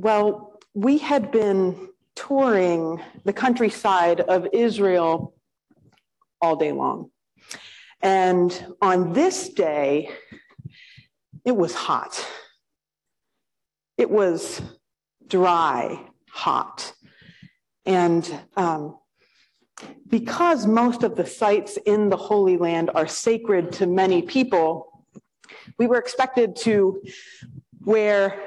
Well, we had been touring the countryside of Israel all day long. And on this day, it was hot. It was dry, hot. And um, because most of the sites in the Holy Land are sacred to many people, we were expected to wear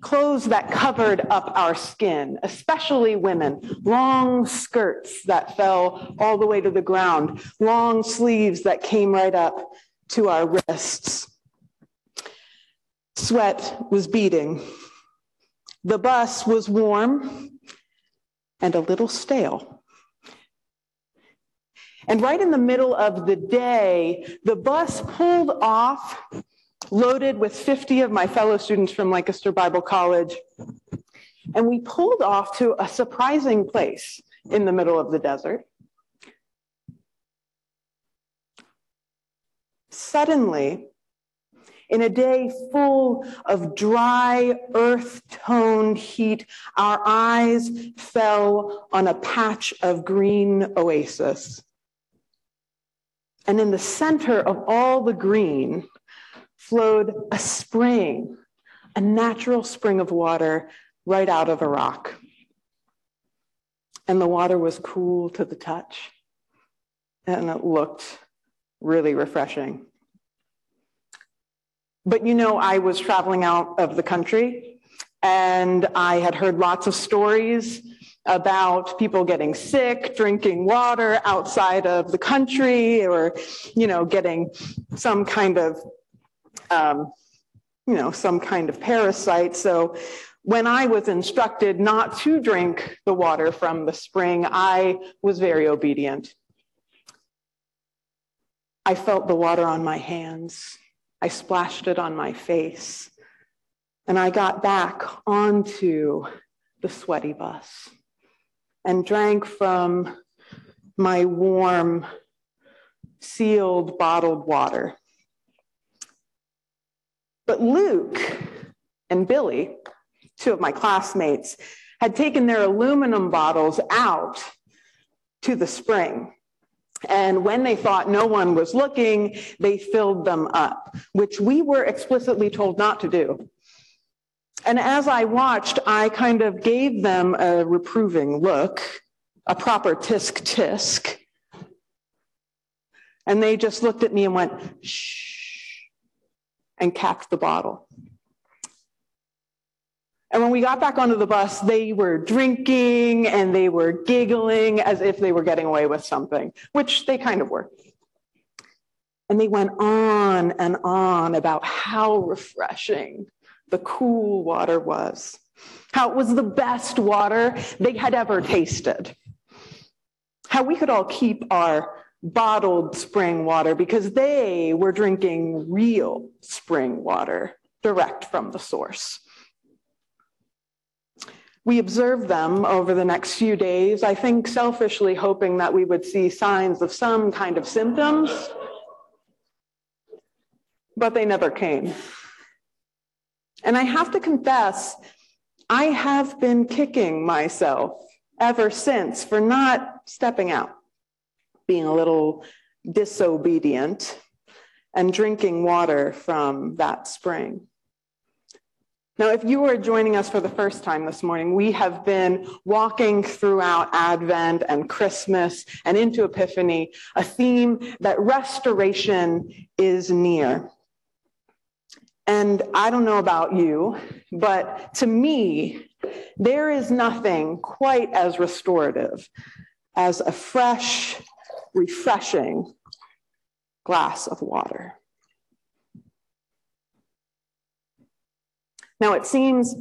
clothes that covered up our skin, especially women, long skirts that fell all the way to the ground, long sleeves that came right up to our wrists. Sweat was beating. The bus was warm and a little stale. And right in the middle of the day, the bus pulled off, loaded with 50 of my fellow students from Lancaster Bible College. And we pulled off to a surprising place in the middle of the desert. Suddenly, in a day full of dry, earth toned heat, our eyes fell on a patch of green oasis. And in the center of all the green flowed a spring, a natural spring of water right out of a rock. And the water was cool to the touch, and it looked really refreshing. But you know, I was traveling out of the country and I had heard lots of stories about people getting sick, drinking water outside of the country, or, you know, getting some kind of, um, you know, some kind of parasite. So when I was instructed not to drink the water from the spring, I was very obedient. I felt the water on my hands. I splashed it on my face. And I got back onto the sweaty bus and drank from my warm, sealed, bottled water. But Luke and Billy, two of my classmates, had taken their aluminum bottles out to the spring. And when they thought no one was looking, they filled them up, which we were explicitly told not to do. And as I watched, I kind of gave them a reproving look, a proper tisk tisk. And they just looked at me and went, shh, and capped the bottle. And when we got back onto the bus, they were drinking and they were giggling as if they were getting away with something, which they kind of were. And they went on and on about how refreshing the cool water was, how it was the best water they had ever tasted, how we could all keep our bottled spring water because they were drinking real spring water direct from the source. We observed them over the next few days, I think selfishly hoping that we would see signs of some kind of symptoms, but they never came. And I have to confess, I have been kicking myself ever since for not stepping out, being a little disobedient, and drinking water from that spring. Now, if you are joining us for the first time this morning, we have been walking throughout Advent and Christmas and into Epiphany, a theme that restoration is near. And I don't know about you, but to me, there is nothing quite as restorative as a fresh, refreshing glass of water. Now, it seems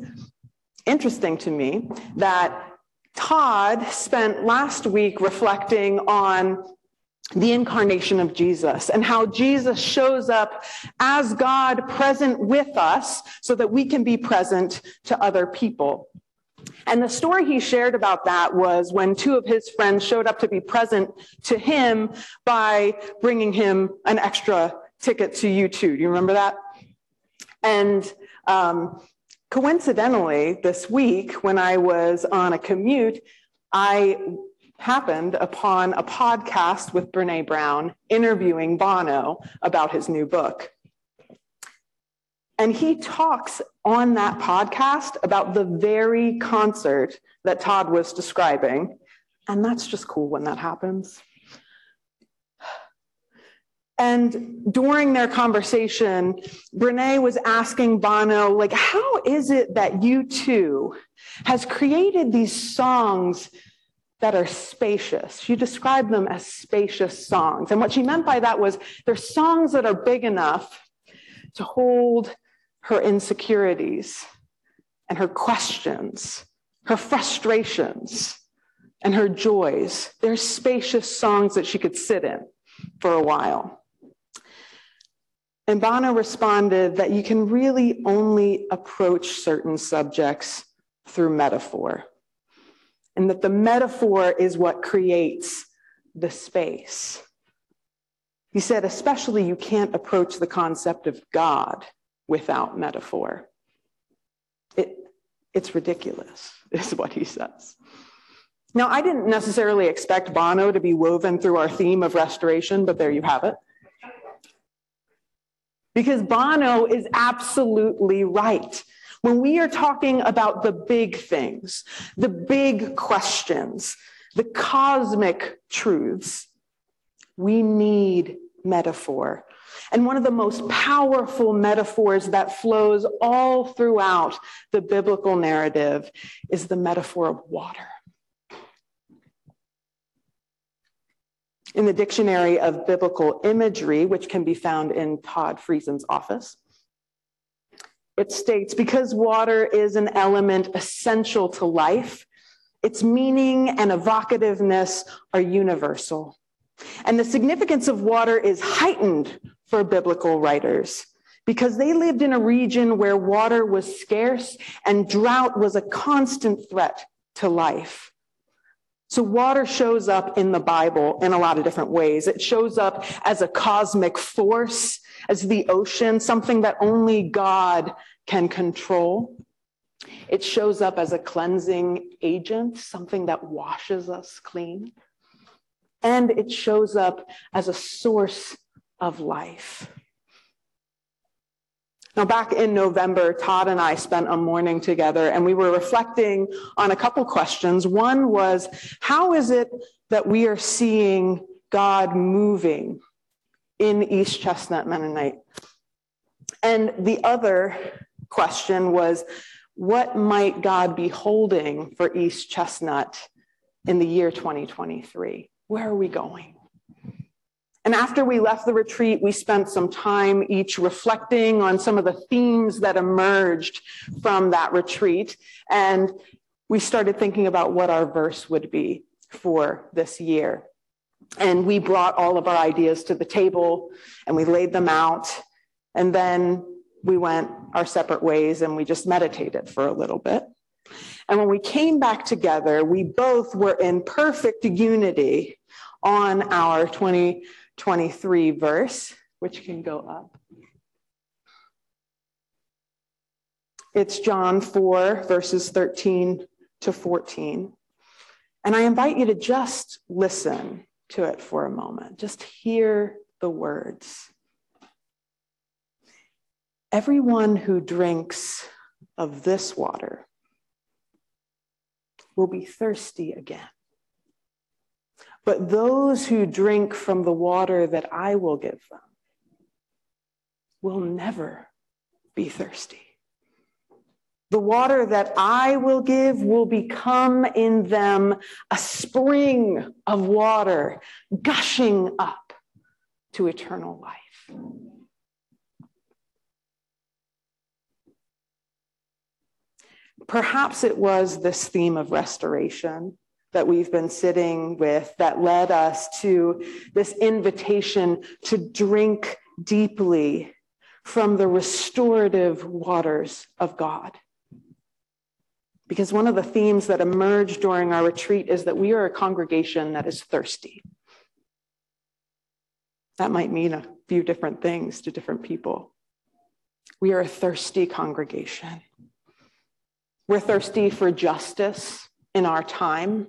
interesting to me that Todd spent last week reflecting on the incarnation of Jesus and how Jesus shows up as God present with us so that we can be present to other people. And the story he shared about that was when two of his friends showed up to be present to him by bringing him an extra ticket to U2. Do you remember that? And um, coincidentally, this week when I was on a commute, I happened upon a podcast with Brene Brown interviewing Bono about his new book. And he talks on that podcast about the very concert that Todd was describing. And that's just cool when that happens. And during their conversation, Brene was asking Bono, like, how is it that U2 has created these songs that are spacious? She described them as spacious songs. And what she meant by that was they're songs that are big enough to hold her insecurities and her questions, her frustrations, and her joys. They're spacious songs that she could sit in for a while. And Bono responded that you can really only approach certain subjects through metaphor, and that the metaphor is what creates the space. He said, especially, you can't approach the concept of God without metaphor. It, it's ridiculous, is what he says. Now, I didn't necessarily expect Bono to be woven through our theme of restoration, but there you have it. Because Bono is absolutely right. When we are talking about the big things, the big questions, the cosmic truths, we need metaphor. And one of the most powerful metaphors that flows all throughout the biblical narrative is the metaphor of water. In the Dictionary of Biblical Imagery, which can be found in Todd Friesen's office, it states because water is an element essential to life, its meaning and evocativeness are universal. And the significance of water is heightened for biblical writers because they lived in a region where water was scarce and drought was a constant threat to life. So, water shows up in the Bible in a lot of different ways. It shows up as a cosmic force, as the ocean, something that only God can control. It shows up as a cleansing agent, something that washes us clean. And it shows up as a source of life. Now, back in November, Todd and I spent a morning together and we were reflecting on a couple questions. One was, how is it that we are seeing God moving in East Chestnut Mennonite? And the other question was, what might God be holding for East Chestnut in the year 2023? Where are we going? And after we left the retreat, we spent some time each reflecting on some of the themes that emerged from that retreat. And we started thinking about what our verse would be for this year. And we brought all of our ideas to the table and we laid them out. And then we went our separate ways and we just meditated for a little bit. And when we came back together, we both were in perfect unity on our 20 23 verse, which can go up. It's John 4, verses 13 to 14. And I invite you to just listen to it for a moment, just hear the words. Everyone who drinks of this water will be thirsty again. But those who drink from the water that I will give them will never be thirsty. The water that I will give will become in them a spring of water gushing up to eternal life. Perhaps it was this theme of restoration that we've been sitting with that led us to this invitation to drink deeply from the restorative waters of God. Because one of the themes that emerged during our retreat is that we are a congregation that is thirsty. That might mean a few different things to different people. We are a thirsty congregation. We're thirsty for justice in our time.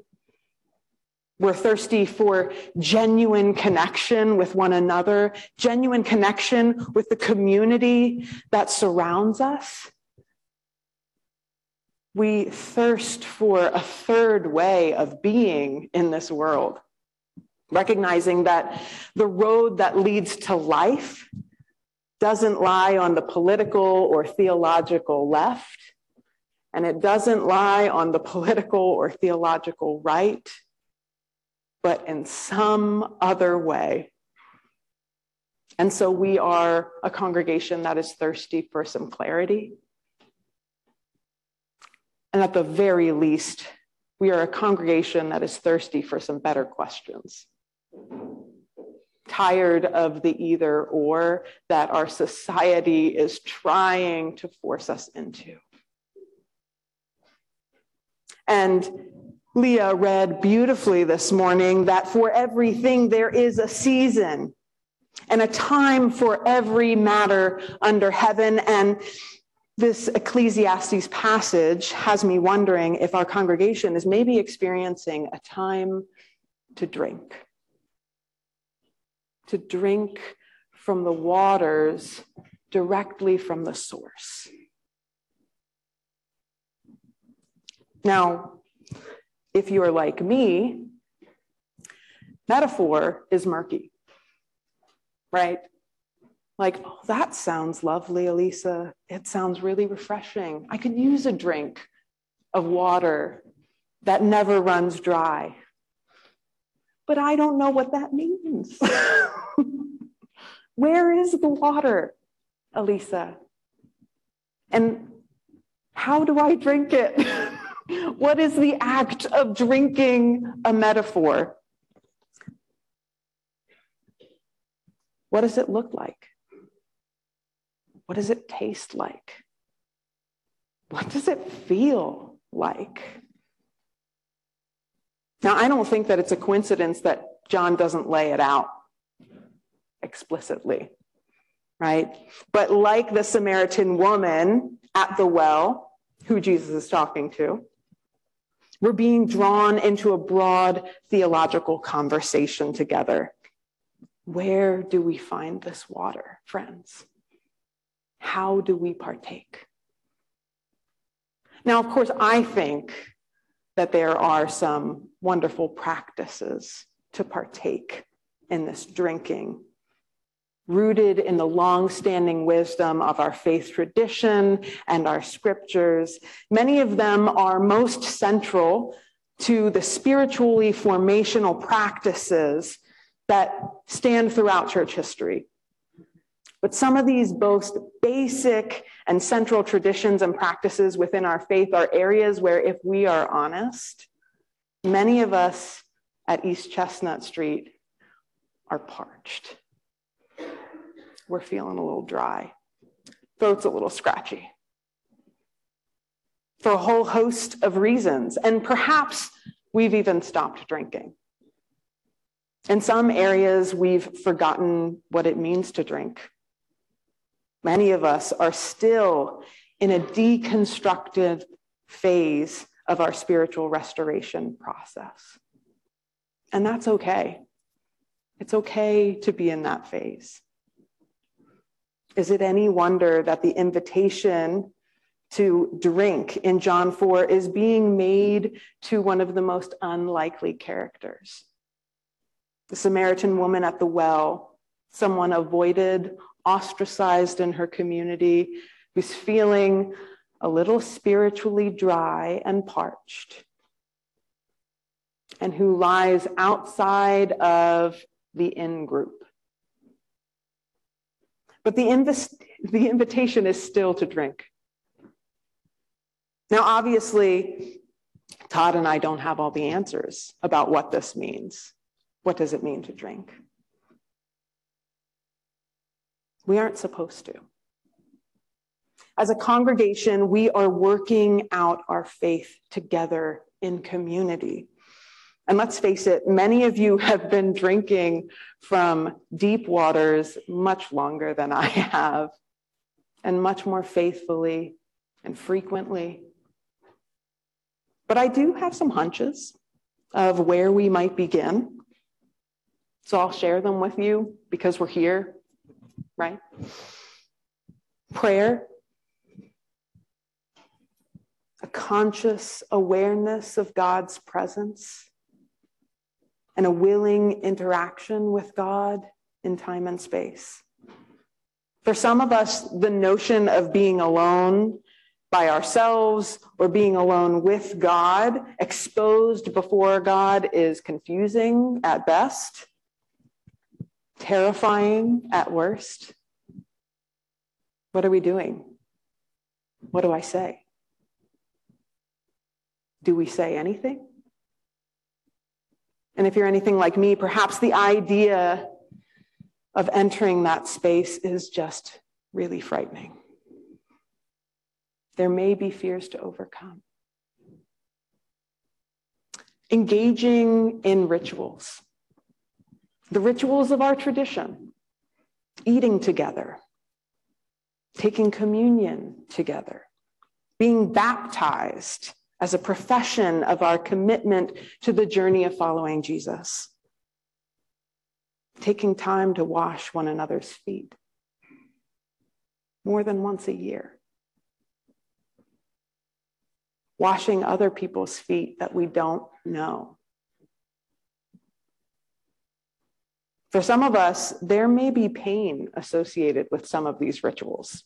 We're thirsty for genuine connection with one another, genuine connection with the community that surrounds us. We thirst for a third way of being in this world, recognizing that the road that leads to life doesn't lie on the political or theological left, and it doesn't lie on the political or theological right but in some other way. And so we are a congregation that is thirsty for some clarity. And at the very least, we are a congregation that is thirsty for some better questions. Tired of the either or that our society is trying to force us into. And Leah read beautifully this morning that for everything there is a season and a time for every matter under heaven. And this Ecclesiastes passage has me wondering if our congregation is maybe experiencing a time to drink, to drink from the waters directly from the source. Now, if you're like me, metaphor is murky, right? Like, oh, that sounds lovely, Elisa. It sounds really refreshing. I could use a drink of water that never runs dry. But I don't know what that means. Where is the water, Elisa? And how do I drink it? What is the act of drinking a metaphor? What does it look like? What does it taste like? What does it feel like? Now, I don't think that it's a coincidence that John doesn't lay it out explicitly, right? But like the Samaritan woman at the well, who Jesus is talking to, we're being drawn into a broad theological conversation together. Where do we find this water, friends? How do we partake? Now, of course, I think that there are some wonderful practices to partake in this drinking rooted in the long-standing wisdom of our faith tradition and our scriptures. Many of them are most central to the spiritually formational practices that stand throughout church history. But some of these most basic and central traditions and practices within our faith are areas where, if we are honest, many of us at East Chestnut Street are parched we're feeling a little dry, throat's a little scratchy. For a whole host of reasons. And perhaps we've even stopped drinking. In some areas, we've forgotten what it means to drink. Many of us are still in a deconstructive phase of our spiritual restoration process. And that's okay. It's okay to be in that phase. Is it any wonder that the invitation to drink in John 4 is being made to one of the most unlikely characters? The Samaritan woman at the well, someone avoided, ostracized in her community, who's feeling a little spiritually dry and parched, and who lies outside of the in group. But the, the invitation is still to drink. Now, obviously, Todd and I don't have all the answers about what this means. What does it mean to drink? We aren't supposed to. As a congregation, we are working out our faith together in community. And let's face it, many of you have been drinking from deep waters much longer than I have, and much more faithfully and frequently. But I do have some hunches of where we might begin. So I'll share them with you because we're here, right? Prayer, a conscious awareness of God's presence, and a willing interaction with God in time and space. For some of us, the notion of being alone by ourselves or being alone with God, exposed before God, is confusing at best, terrifying at worst. What are we doing? What do I say? Do we say anything? And if you're anything like me, perhaps the idea of entering that space is just really frightening. There may be fears to overcome. Engaging in rituals, the rituals of our tradition, eating together, taking communion together, being baptized as a profession of our commitment to the journey of following Jesus, taking time to wash one another's feet more than once a year, washing other people's feet that we don't know. For some of us, there may be pain associated with some of these rituals.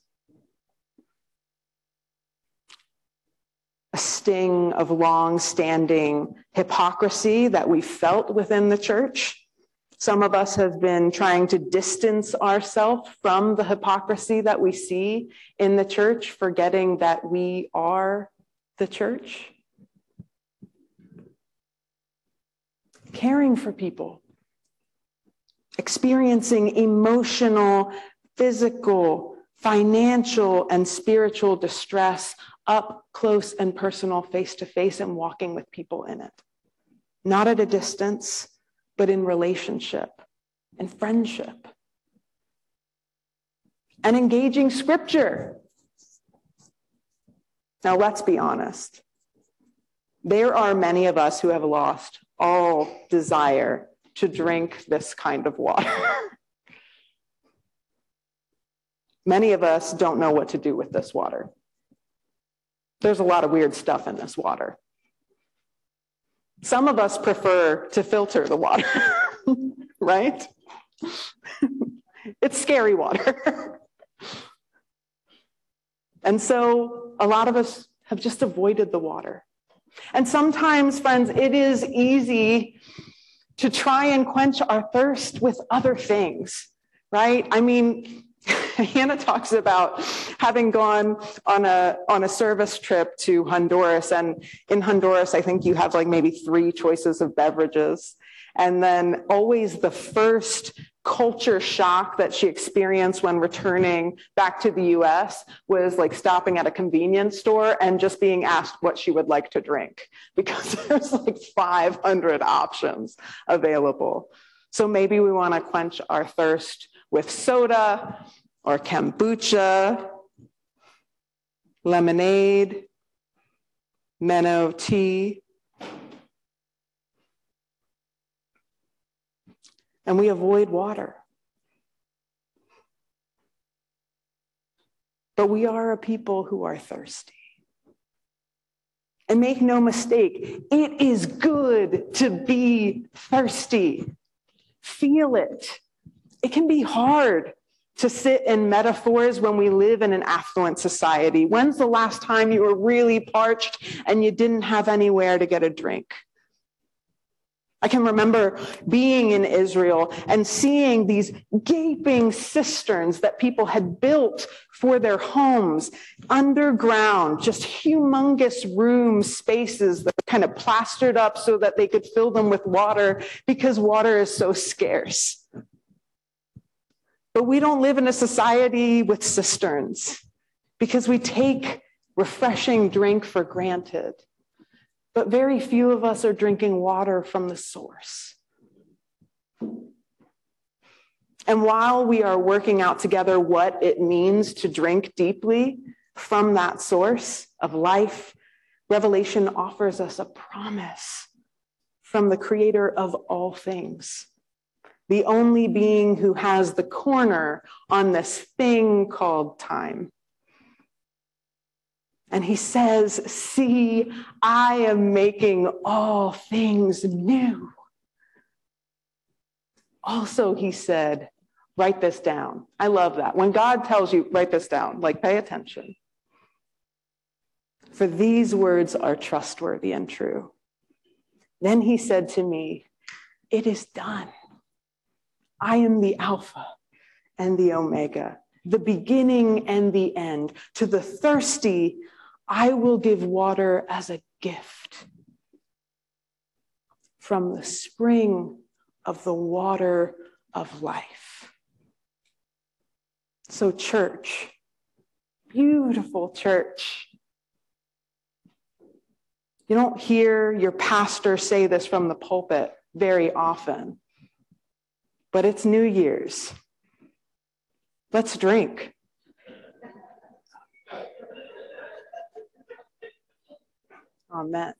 A sting of long standing hypocrisy that we felt within the church. Some of us have been trying to distance ourselves from the hypocrisy that we see in the church, forgetting that we are the church. Caring for people experiencing emotional, physical, financial, and spiritual distress up close and personal, face to face, and walking with people in it. Not at a distance, but in relationship and friendship. And engaging scripture. Now, let's be honest. There are many of us who have lost all desire to drink this kind of water. Many of us don't know what to do with this water. There's a lot of weird stuff in this water. Some of us prefer to filter the water, right? it's scary water. and so a lot of us have just avoided the water. And sometimes, friends, it is easy to try and quench our thirst with other things, right? I mean, Hannah talks about having gone on a on a service trip to Honduras, and in Honduras, I think you have like maybe three choices of beverages, and then always the first culture shock that she experienced when returning back to the US was like stopping at a convenience store and just being asked what she would like to drink because there's like 500 options available. So maybe we want to quench our thirst with soda or kombucha, lemonade, Menno tea, and we avoid water. But we are a people who are thirsty. And make no mistake, it is good to be thirsty. Feel it. It can be hard to sit in metaphors when we live in an affluent society. When's the last time you were really parched and you didn't have anywhere to get a drink? I can remember being in Israel and seeing these gaping cisterns that people had built for their homes underground, just humongous room spaces that were kind of plastered up so that they could fill them with water because water is so scarce. But we don't live in a society with cisterns because we take refreshing drink for granted but very few of us are drinking water from the source. And while we are working out together what it means to drink deeply from that source of life, Revelation offers us a promise from the creator of all things, the only being who has the corner on this thing called time. And he says, See, I am making all things new. Also, he said, Write this down. I love that. When God tells you, write this down, like pay attention. For these words are trustworthy and true. Then he said to me, It is done. I am the Alpha and the Omega, the beginning and the end. To the thirsty, I will give water as a gift from the spring of the water of life. So, church, beautiful church. You don't hear your pastor say this from the pulpit very often, but it's New Year's. Let's drink. Amen.